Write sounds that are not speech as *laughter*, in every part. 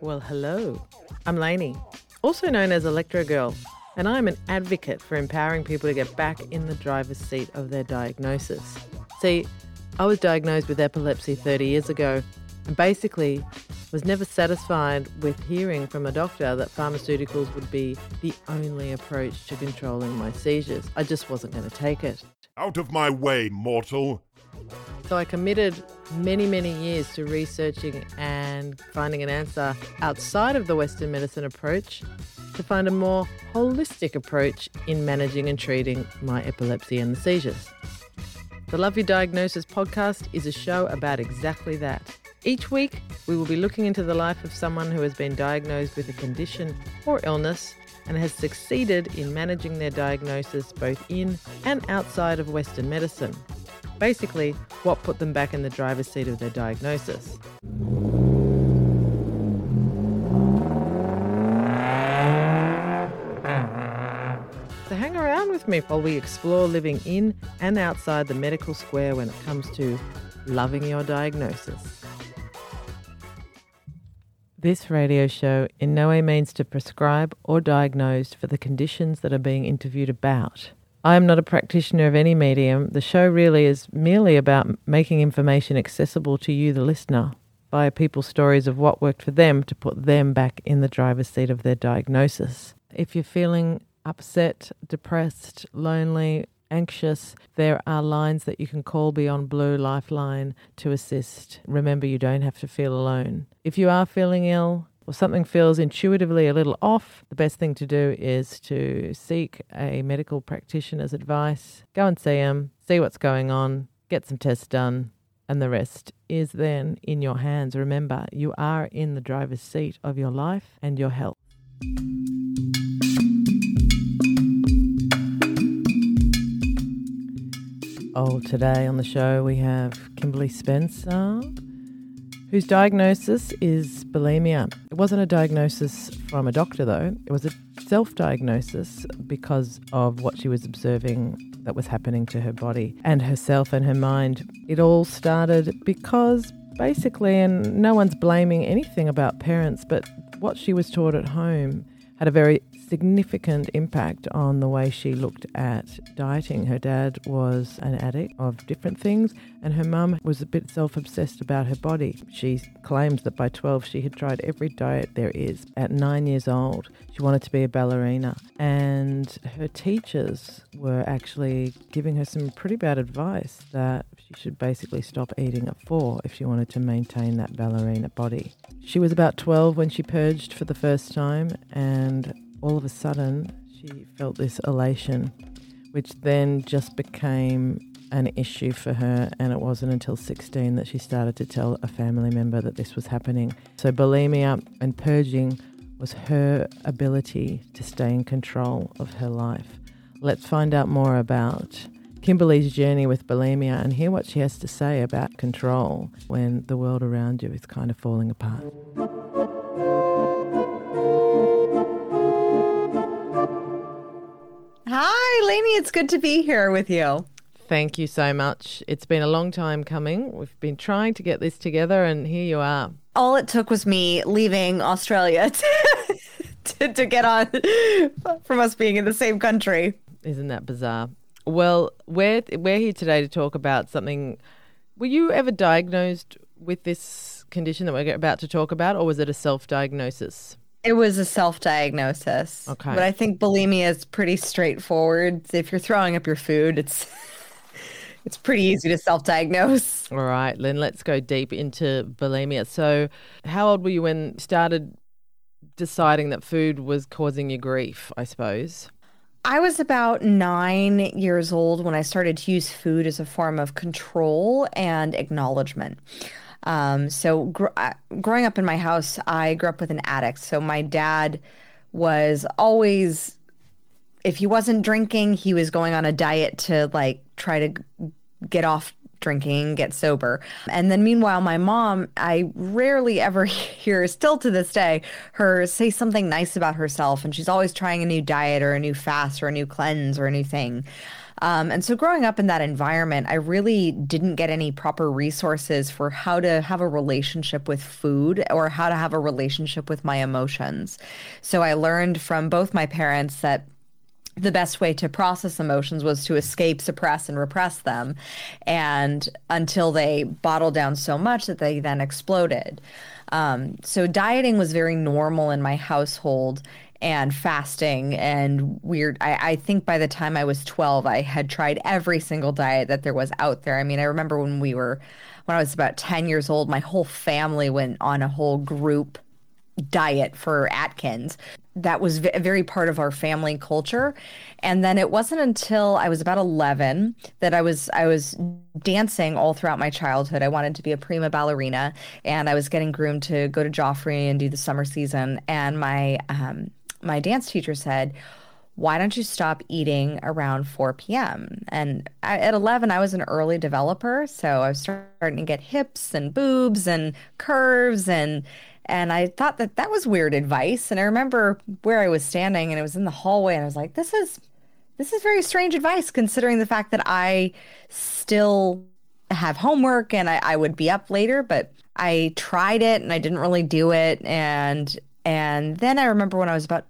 Well, hello. I'm Lainey, also known as Electro Girl, and I'm an advocate for empowering people to get back in the driver's seat of their diagnosis. See, I was diagnosed with epilepsy 30 years ago and basically was never satisfied with hearing from a doctor that pharmaceuticals would be the only approach to controlling my seizures. I just wasn't going to take it. Out of my way, mortal! So I committed many, many years to researching and finding an answer outside of the Western medicine approach to find a more holistic approach in managing and treating my epilepsy and the seizures. The Love Your Diagnosis podcast is a show about exactly that. Each week, we will be looking into the life of someone who has been diagnosed with a condition or illness and has succeeded in managing their diagnosis both in and outside of Western medicine. Basically, what put them back in the driver's seat of their diagnosis. So hang around with me while we explore living in and outside the medical square when it comes to loving your diagnosis. This radio show in no way means to prescribe or diagnose for the conditions that are being interviewed about. I am not a practitioner of any medium. The show really is merely about making information accessible to you, the listener, via people's stories of what worked for them to put them back in the driver's seat of their diagnosis. If you're feeling upset, depressed, lonely, anxious, there are lines that you can call Beyond Blue Lifeline to assist. Remember, you don't have to feel alone. If you are feeling ill, or something feels intuitively a little off, the best thing to do is to seek a medical practitioner's advice. Go and see them, see what's going on, get some tests done, and the rest is then in your hands. Remember, you are in the driver's seat of your life and your health. Oh, today on the show we have Kimberly Spencer, whose diagnosis is bulimia. It wasn't a diagnosis from a doctor, though. It was a self diagnosis because of what she was observing that was happening to her body and herself and her mind. It all started because basically, and no one's blaming anything about parents, but what she was taught at home had a very significant impact on the way she looked at dieting. Her dad was an addict of different things, and her mum was a bit self obsessed about her body. She claims that by 12 she had tried every diet there is. At nine years old, she wanted to be a ballerina, and her teachers were actually giving her some pretty bad advice that she should basically stop eating at four if she wanted to maintain that ballerina body. She was about 12 when she purged for the first time, and all of a sudden she felt this elation, which then just became an issue for her. And it wasn't until 16 that she started to tell a family member that this was happening. So, bulimia and purging was her ability to stay in control of her life. Let's find out more about Kimberly's journey with bulimia and hear what she has to say about control when the world around you is kind of falling apart. Hi, Lainey. It's good to be here with you. Thank you so much. It's been a long time coming. We've been trying to get this together, and here you are. All it took was me leaving Australia *laughs* to, to, to get on from us being in the same country. Isn't that bizarre? Well, we're, we're here today to talk about something. Were you ever diagnosed with this condition that we're about to talk about, or was it a self diagnosis? It was a self diagnosis. Okay. But I think bulimia is pretty straightforward. If you're throwing up your food, it's *laughs* it's pretty easy to self diagnose. All right, then let's go deep into bulimia. So, how old were you when you started deciding that food was causing you grief, I suppose? I was about nine years old when I started to use food as a form of control and acknowledgement. Um, so gr- uh, growing up in my house, I grew up with an addict. So my dad was always, if he wasn't drinking, he was going on a diet to like try to get off drinking, get sober. And then meanwhile, my mom, I rarely ever *laughs* hear, still to this day, her say something nice about herself. And she's always trying a new diet or a new fast or a new cleanse or a new thing. Um, and so growing up in that environment, I really didn't get any proper resources for how to have a relationship with food or how to have a relationship with my emotions. So I learned from both my parents that the best way to process emotions was to escape, suppress, and repress them. And until they bottled down so much that they then exploded. Um, so dieting was very normal in my household and fasting and weird. I, I, think by the time I was 12, I had tried every single diet that there was out there. I mean, I remember when we were, when I was about 10 years old, my whole family went on a whole group diet for Atkins. That was v- very part of our family culture. And then it wasn't until I was about 11 that I was I was dancing all throughout my childhood. I wanted to be a prima ballerina and I was getting groomed to go to Joffrey and do the summer season and my um, my dance teacher said, why don't you stop eating around 4 p.m.? And I, at 11, I was an early developer. So I was starting to get hips and boobs and curves. And, and I thought that that was weird advice. And I remember where I was standing and it was in the hallway. And I was like, this is, this is very strange advice considering the fact that I still have homework and I, I would be up later. But I tried it and I didn't really do it. And, and then I remember when I was about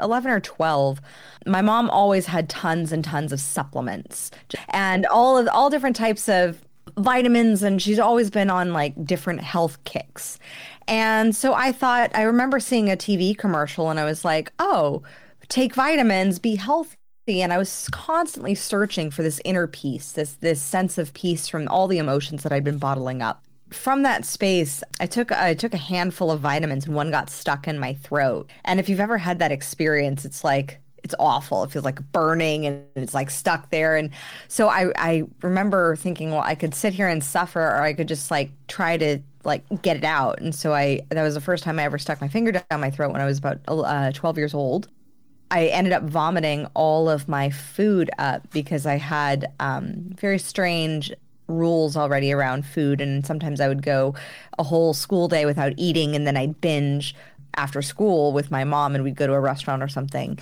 11 or 12 my mom always had tons and tons of supplements and all of all different types of vitamins and she's always been on like different health kicks. And so i thought i remember seeing a tv commercial and i was like oh take vitamins be healthy. And i was constantly searching for this inner peace this this sense of peace from all the emotions that i'd been bottling up. From that space, I took I took a handful of vitamins and one got stuck in my throat. And if you've ever had that experience, it's like it's awful. It feels like burning and it's like stuck there. And so I I remember thinking, well, I could sit here and suffer, or I could just like try to like get it out. And so I that was the first time I ever stuck my finger down my throat when I was about uh, 12 years old. I ended up vomiting all of my food up because I had um, very strange rules already around food and sometimes I would go a whole school day without eating and then I'd binge after school with my mom and we'd go to a restaurant or something.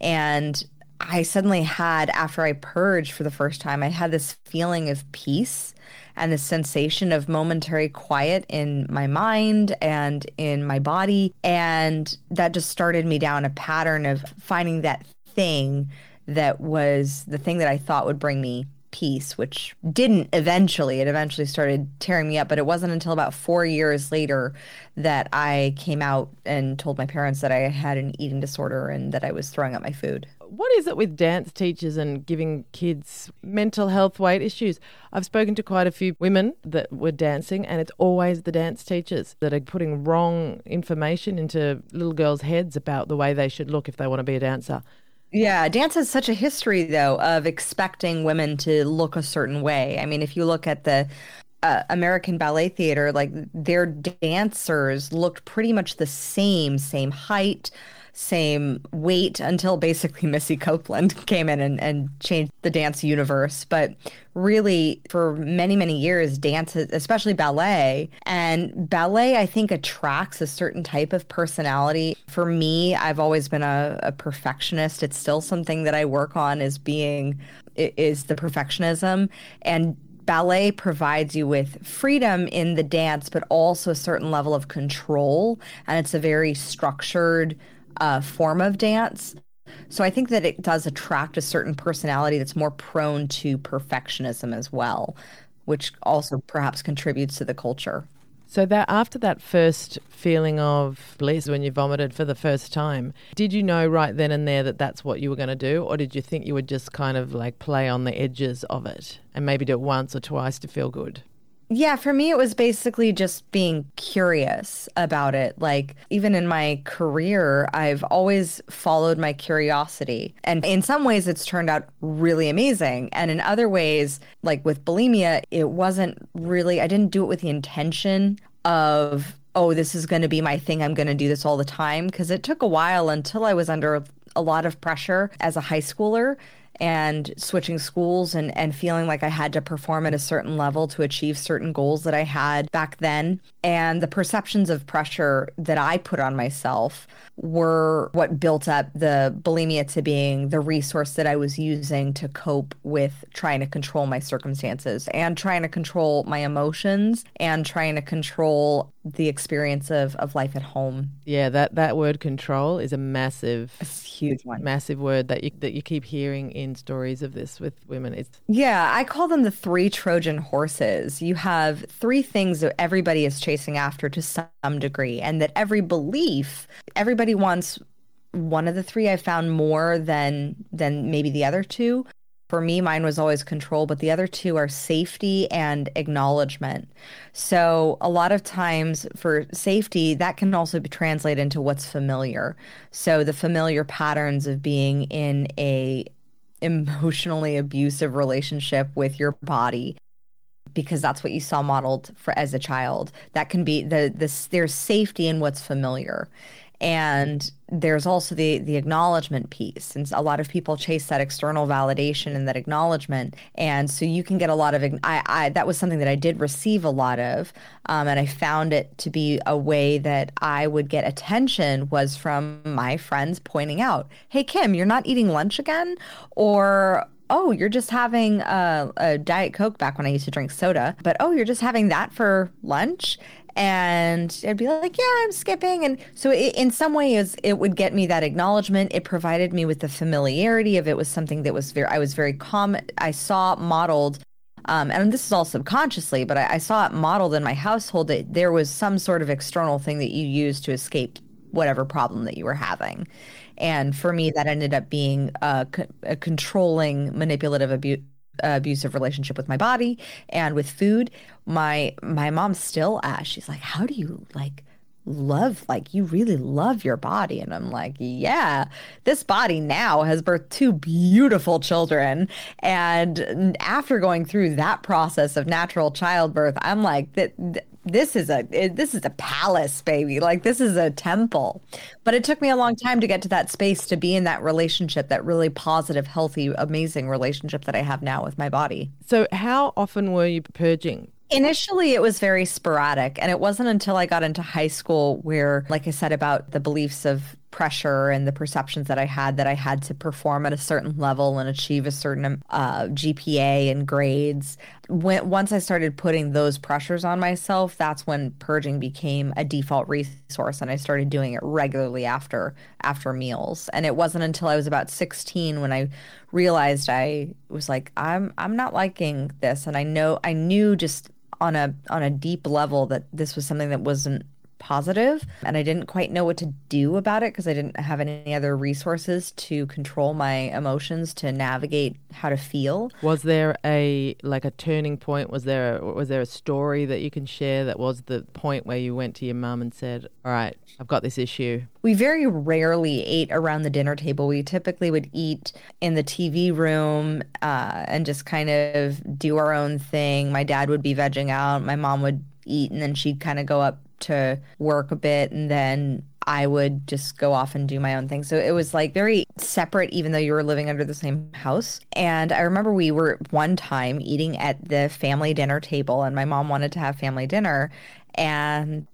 And I suddenly had after I purged for the first time I had this feeling of peace and this sensation of momentary quiet in my mind and in my body. And that just started me down a pattern of finding that thing that was the thing that I thought would bring me peace, which didn't eventually. It eventually started tearing me up, but it wasn't until about four years later that I came out and told my parents that I had an eating disorder and that I was throwing up my food. What is it with dance teachers and giving kids mental health weight issues? I've spoken to quite a few women that were dancing, and it's always the dance teachers that are putting wrong information into little girls' heads about the way they should look if they want to be a dancer. Yeah, dance has such a history though of expecting women to look a certain way. I mean, if you look at the uh, American Ballet Theater, like their dancers looked pretty much the same, same height, same weight until basically *laughs* Misty Copeland *laughs* came in and, and changed the dance universe. But really, for many, many years, dance, especially ballet, and ballet, I think, attracts a certain type of personality. For me, I've always been a, a perfectionist. It's still something that I work on is being is the perfectionism and ballet provides you with freedom in the dance, but also a certain level of control. And it's a very structured uh, form of dance. So I think that it does attract a certain personality that's more prone to perfectionism as well, which also perhaps contributes to the culture. So that after that first feeling of bliss when you vomited for the first time, did you know right then and there that that's what you were going to do, or did you think you would just kind of like play on the edges of it and maybe do it once or twice to feel good? Yeah, for me, it was basically just being curious about it. Like, even in my career, I've always followed my curiosity. And in some ways, it's turned out really amazing. And in other ways, like with bulimia, it wasn't really, I didn't do it with the intention of, oh, this is going to be my thing. I'm going to do this all the time. Because it took a while until I was under a lot of pressure as a high schooler and switching schools and, and feeling like I had to perform at a certain level to achieve certain goals that I had back then. And the perceptions of pressure that I put on myself were what built up the bulimia to being the resource that I was using to cope with trying to control my circumstances and trying to control my emotions and trying to control the experience of, of life at home. Yeah, that, that word control is a massive, a huge one, massive word that you that you keep hearing in stories of this with women. It's yeah, I call them the three Trojan horses. You have three things that everybody is chasing after to some degree, and that every belief, everybody wants one of the three. I found more than than maybe the other two. For me, mine was always control, but the other two are safety and acknowledgement. So, a lot of times for safety, that can also be translated into what's familiar. So, the familiar patterns of being in a emotionally abusive relationship with your body because that's what you saw modeled for as a child. That can be the this there's safety in what's familiar and there's also the the acknowledgement piece. And a lot of people chase that external validation and that acknowledgement. And so you can get a lot of i, I that was something that i did receive a lot of. Um, and i found it to be a way that i would get attention was from my friends pointing out hey kim you're not eating lunch again? Or oh, you're just having a, a, Diet Coke back when I used to drink soda, but oh, you're just having that for lunch and I'd be like, yeah, I'm skipping. And so it, in some ways, it would get me that acknowledgement. It provided me with the familiarity of it was something that was very, I was very calm. I saw modeled um, and this is all subconsciously, but I, I, saw it modeled in my household that there was some sort of external thing that you used to escape whatever problem that you were having. And for me, that ended up being a, a controlling, manipulative abuse abusive relationship with my body and with food. My my mom still asks, she's like, "How do you like love like you really love your body?" And I'm like, "Yeah, this body now has birthed two beautiful children, and after going through that process of natural childbirth, I'm like that." This is a eh, this is a palace baby. Like this is a temple. But it took me a long time to get to that space to be in that relationship that really positive healthy amazing relationship that i have now with my body. So how often were you purging? Initially, it was very sporadic. And it wasn't until I got into high school where, like I said, about the beliefs of pressure and the perceptions that I had that I had to perform at a certain level and achieve a certain uh, GPA and grades. When once I started putting those pressures on myself, that's when purging became a default resource, and I started doing it regularly after after meals. And it wasn't until I was about 16 when I realized I was like, I'm I'm not liking this, and I know I knew just on a on a deep level that this was something that wasn't positive and I didn't quite know what to do about it because I didn't have any other resources to control my emotions to navigate how to feel. Was there a like a turning point? Was there a, was there a story that you can share that was the point where you went to your mum and said, "All right, I've got this issue." We very rarely ate around the dinner table. We typically would eat in the TV room uh, and just kind of do our own thing. My dad would be vegging out. My mom would eat and then she'd kind of go up to work a bit and then I would just go off and do my own thing. So it was like very separate, even though you were living under the same house. And I remember we were one time eating at the family dinner table, and my mom wanted to have family dinner. And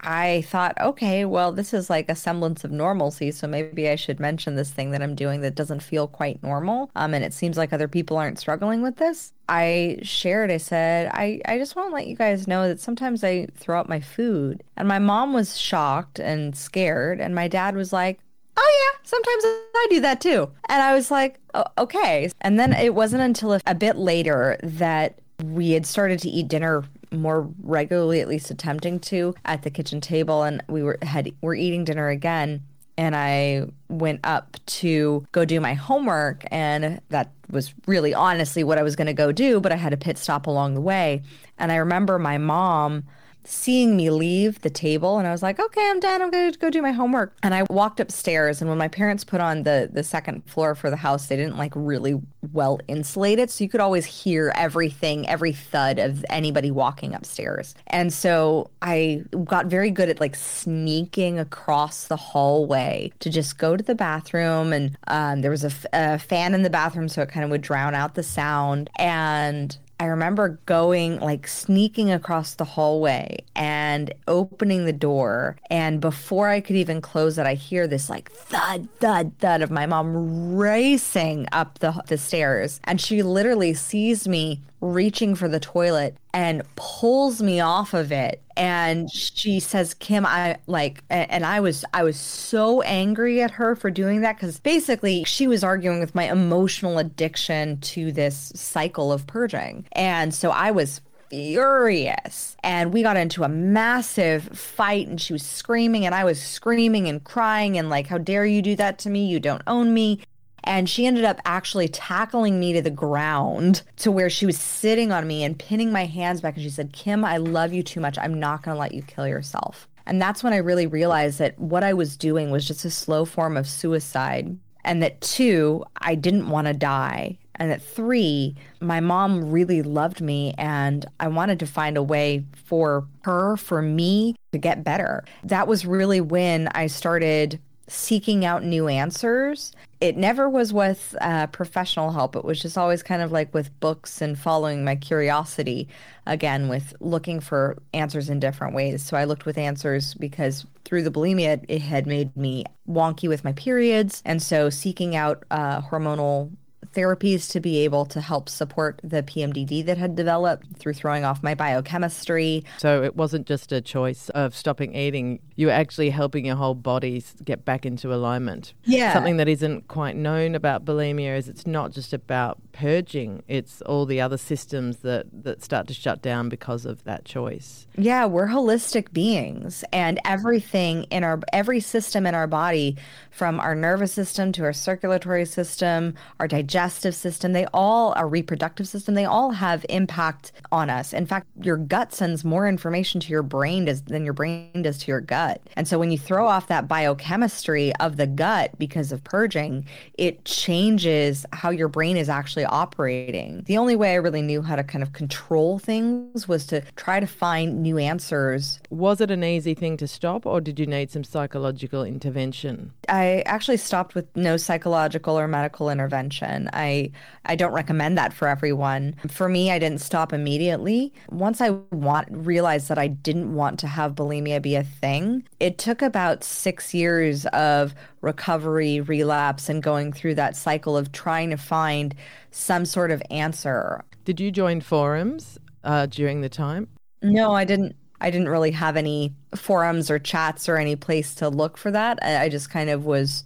I thought, okay, well, this is like a semblance of normalcy, so maybe I should mention this thing that I'm doing that doesn't feel quite normal. Um, and it seems like other people aren't struggling with this. I shared, I said, I, I just want to let you guys know that sometimes I throw up my food. And my mom was shocked and scared, and my dad was like, Oh, yeah, sometimes I do that too. And I was like, oh, okay. And then it wasn't until a, a bit later that we had started to eat dinner more regularly, at least attempting to, at the kitchen table, and we were had were eating dinner again. And I went up to go do my homework, and that was really honestly what I was going to go do. But I had a pit stop along the way, and I remember my mom seeing me leave the table and I was like, okay, I'm done. I'm going to go do my homework. And I walked upstairs. And when my parents put on the, the second floor for the house, they didn't like really well insulate it. So you could always hear everything, every thud of anybody walking upstairs. And so I got very good at like sneaking across the hallway to just go to the bathroom. And um, there was a, a fan in the bathroom, so it kind of would drown out the sound. And I remember going like sneaking across the hallway and opening the door. And before I could even close it, I hear this like thud, thud, thud of my mom racing up the, the stairs. And she literally sees me reaching for the toilet and pulls me off of it. And she says kim i like and i was i was so angry at her for doing that because basically she was arguing with my emotional addiction to this cycle of purging. And so i was furious. And we got into a massive fight and she was screaming and I was screaming and crying and like how dare you do that to me? You don't own me and she ended up actually tackling me to the ground to where she was sitting on me and pinning my hands back. And she said, Kim, I love you too much. I'm not going to let you kill yourself. And that's when I really realized that what I was doing was just a slow form of suicide. And that two, I didn't want to die. And that three, my mom really loved me and I wanted to find a way for her, for me to get better. That was really when I started seeking out new answers. It never was with uh, professional help. It was just always kind of like with books and following my curiosity, again, with looking for answers in different ways. So I looked with answers because through the bulimia, it had made me wonky with my periods. And so seeking out uh, hormonal therapies to be able to help support the PMDD that had developed through throwing off my biochemistry. So it wasn't just a choice of stopping eating, you were actually helping your whole body get back into alignment. Yeah. Something that isn't quite known about bulimia is it's not just about purging, it's all the other systems that, that start to shut down because of that choice. Yeah, we're holistic beings and everything in our every system in our body from our nervous system to our circulatory system, our digestive system, they all our reproductive system, they all have impact on us. In fact, your gut sends more information to your brain does, than your brain does to your gut. And so when you throw off that biochemistry of the gut because of purging, it changes how your brain is actually operating. The only way I really knew how to kind of control things was to try to find new answers. Was it an easy thing to stop, or did you need some psychological intervention? I actually stopped with no psychological or medical intervention. I I don't recommend that for everyone. For me, I didn't stop immediately. Once I want realized that I didn't want to have bulimia be a thing, it took about 6 years of recovery, relapse and going through that cycle of trying to find some sort of answer. Did you join forums uh, during the time? No, I didn't. I didn't really have any forums or chats or any place to look for that. I just kind of was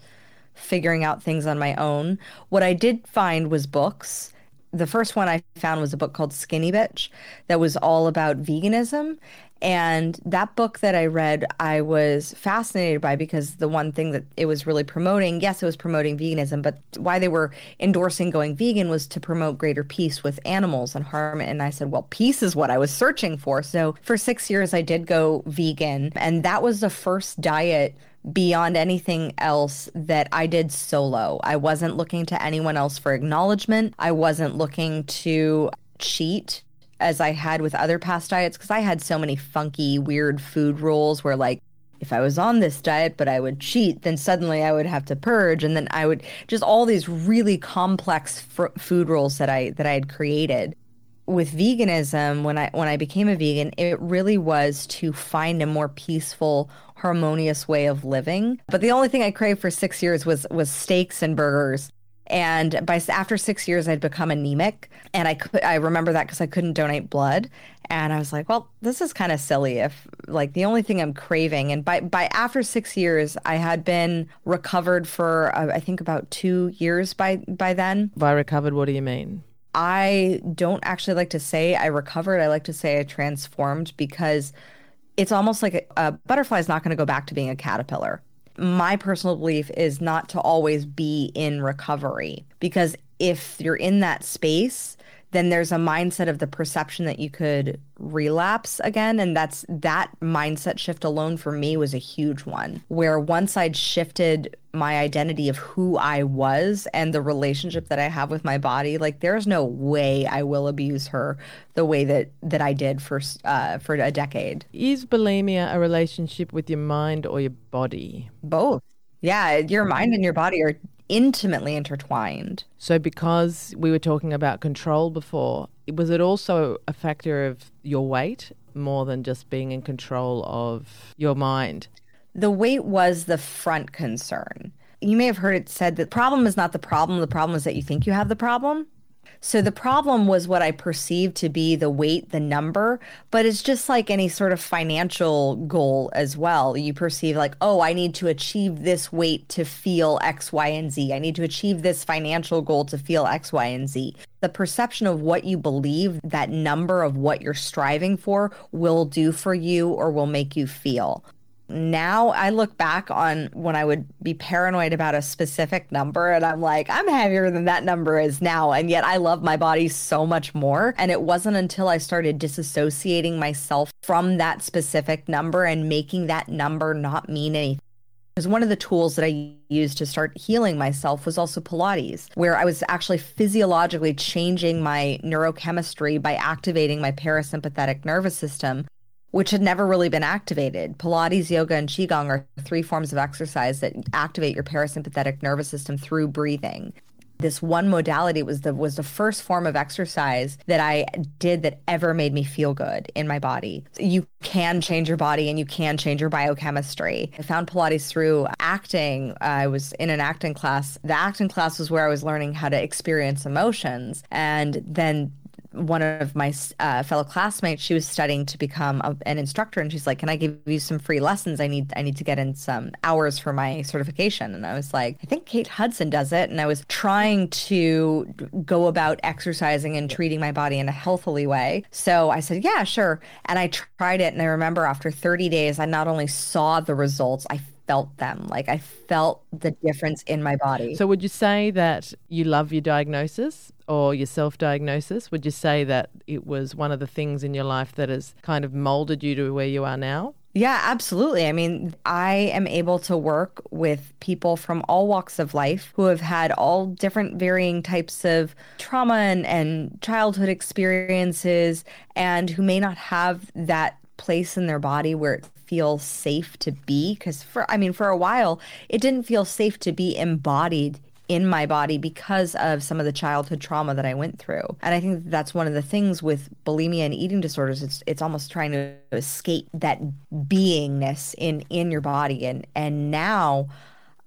figuring out things on my own. What I did find was books. The first one I found was a book called Skinny Bitch that was all about veganism. And that book that I read, I was fascinated by because the one thing that it was really promoting, yes, it was promoting veganism, but why they were endorsing going vegan was to promote greater peace with animals and harm. And I said, well, peace is what I was searching for. So for six years, I did go vegan. And that was the first diet beyond anything else that I did solo. I wasn't looking to anyone else for acknowledgement. I wasn't looking to cheat as I had with other past diets because I had so many funky, weird food rules where, like, if I was on this diet, but I would cheat, then suddenly I would have to purge, and then I would just all these really complex fr- food rules that I that I had created. With veganism, when I when I became a vegan, it really was to find a more peaceful, harmonious way of living. But the only thing I craved for six years was was steaks and burgers and by after six years, I'd become anemic, and I could I remember that because I couldn't donate blood, and I was like, well, this is kind of silly. If like the only thing I'm craving, and by by after six years, I had been recovered for uh, I think about two years by by then. By recovered, what do you mean? I don't actually like to say I recovered. I like to say I transformed because it's almost like a, a butterfly is not going to go back to being a caterpillar my personal belief is not to always be in recovery because if you're in that space, then there's a mindset of the perception that you could relapse again and that's that mindset shift alone for me was a huge one where once I'd shifted my identity of who I was and the relationship that I have with my body like there's no way I will abuse her the way that that I did for uh, for a decade is bulimia a relationship with your mind or your body both yeah your mind and your body are intimately intertwined. So, because we were talking about control before, was it also a factor of your weight more than just being in control of your mind? The weight was the front concern. You may have heard it said that the problem is not the problem, the problem is that you think you have the problem. So the problem was what I perceived to be the weight, the number, but it's just like any sort of financial goal as well. You perceive like, oh, I need to achieve this weight to feel X, Y, and Z. I need to achieve this financial goal to feel X, Y, and Z. The perception of what you believe, that number of what you're striving for, will do for you or will make you feel now I look back on when I would be paranoid about a specific number and I'm like, I'm heavier than that number is now. And yet I love my body so much more. And it wasn't until I started disassociating myself from that specific number and making that number not mean anything. Because one of the tools that I used to start healing myself was also Pilates, where I was actually physiologically changing my neurochemistry by activating my parasympathetic nervous system which had never really been activated. Pilates, yoga, and Qigong are three forms of exercise that activate your parasympathetic nervous system through breathing. This one modality was the was the first form of exercise that I did that ever made me feel good in my body. You can change your body and you can change your biochemistry. I found Pilates through acting. I was in an acting class. The acting class was where I was learning how to experience emotions, and then one of my uh, fellow classmates she was studying to become a, an instructor and she's like can i give you some free lessons? I need i need to get in some hours for my certification. And i was like i think kate hudson does it. And i was trying to go about exercising and treating my body in a healthily way. So i said yeah sure. And i tried it and i remember after 30 days i not only saw the results i felt them. Like I felt the difference in my body. So, would you say that you love your diagnosis or your self diagnosis? Would you say that it was one of the things in your life that has kind of molded you to where you are now? Yeah, absolutely. I mean, I am able to work with people from all walks of life who have had all different varying types of trauma and, and childhood experiences and who may not have that place in their body where it feels safe to be because for I mean for a while it didn't feel safe to be embodied in my body because of some of the childhood trauma that I went through. And I think that's one of the things with bulimia and eating disorders. It's it's almost trying to escape that beingness in in your body. And and now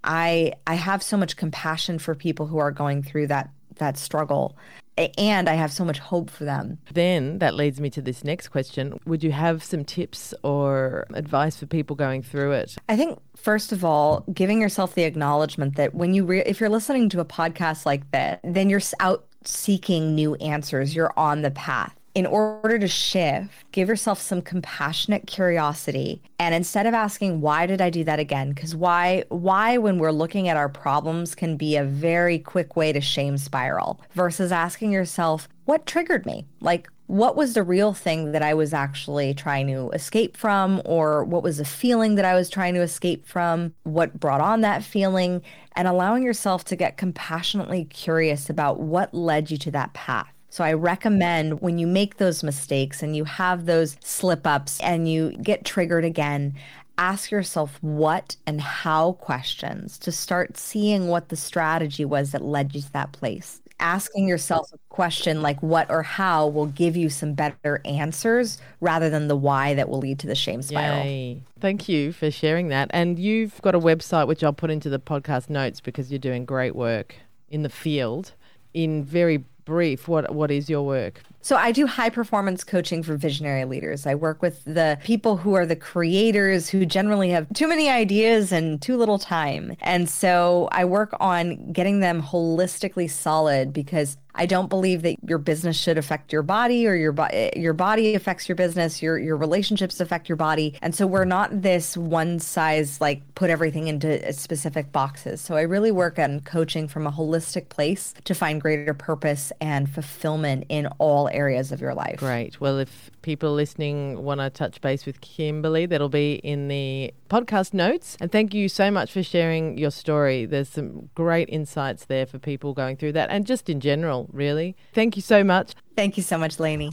I I have so much compassion for people who are going through that that struggle and I have so much hope for them. Then that leads me to this next question. Would you have some tips or advice for people going through it? I think first of all, giving yourself the acknowledgement that when you re- if you're listening to a podcast like that, then you're out seeking new answers. You're on the path in order to shift, give yourself some compassionate curiosity. And instead of asking, why did I do that again? Because why, why, when we're looking at our problems, can be a very quick way to shame spiral versus asking yourself, what triggered me? Like, what was the real thing that I was actually trying to escape from, or what was the feeling that I was trying to escape from? What brought on that feeling? And allowing yourself to get compassionately curious about what led you to that path. So I recommend when you make those mistakes and you have those slip ups and you get triggered again, ask yourself what and how questions to start seeing what the strategy was that led you to that place. Asking yourself a question like what or how will give you some better answers rather than the why that will lead to the shame spiral. Yay. Thank you for sharing that. And you've got a website which I'll put into the podcast notes because you're doing great work in the field in very brief, what what is your work? So I do high performance coaching for visionary leaders. I work with the people who are the creators who generally have too many ideas and too little time. And so I work on getting them holistically solid because I don't believe that your business should affect your body or your your body affects your business, your your relationships affect your body. And so we're not this one size like put everything into uh, specific boxes. So I really work on coaching from a holistic place to find greater purpose and fulfillment in all areas of your life. Right. Well, if people listening want to touch base with Kimberly, that'll be in the podcast notes. And thank you so much for sharing your story. There's some great insights there for people going through that and just in general, really. Thank you so much. Thank you so much, Lainey.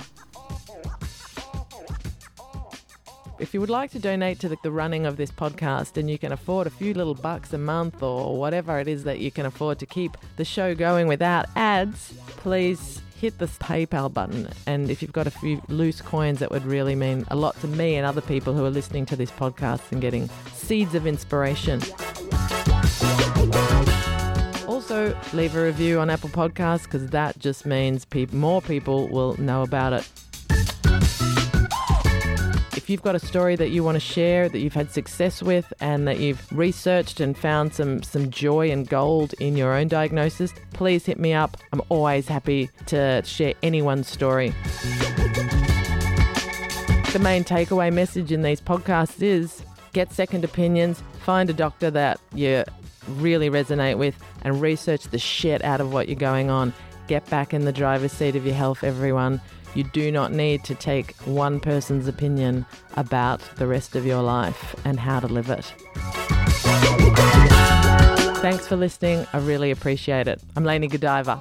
If you would like to donate to the, the, running of this podcast and you can afford a few little bucks a month or whatever it is that you can afford to keep the show going without ads, please hit the PayPal button. And if you've got a few loose coins, that would really mean a lot to me and other people who are listening to this podcast and getting seeds of inspiration. Also, leave a review on Apple Podcasts because that just means pe- more people will know about it. If you've got a story that you want to share that you've had success with and that you've researched and found some some joy and gold in your own diagnosis, please hit me up. I'm always happy to share anyone's story. The main takeaway message in these podcasts is get second opinions, find a doctor that you really resonate with and research the shit out of what you're going on. Get back in the driver's seat of your health, everyone. You do not need to take one person's opinion about the rest of your life and how to live it. Thanks for listening. I really appreciate it. I'm Lainey Godiva.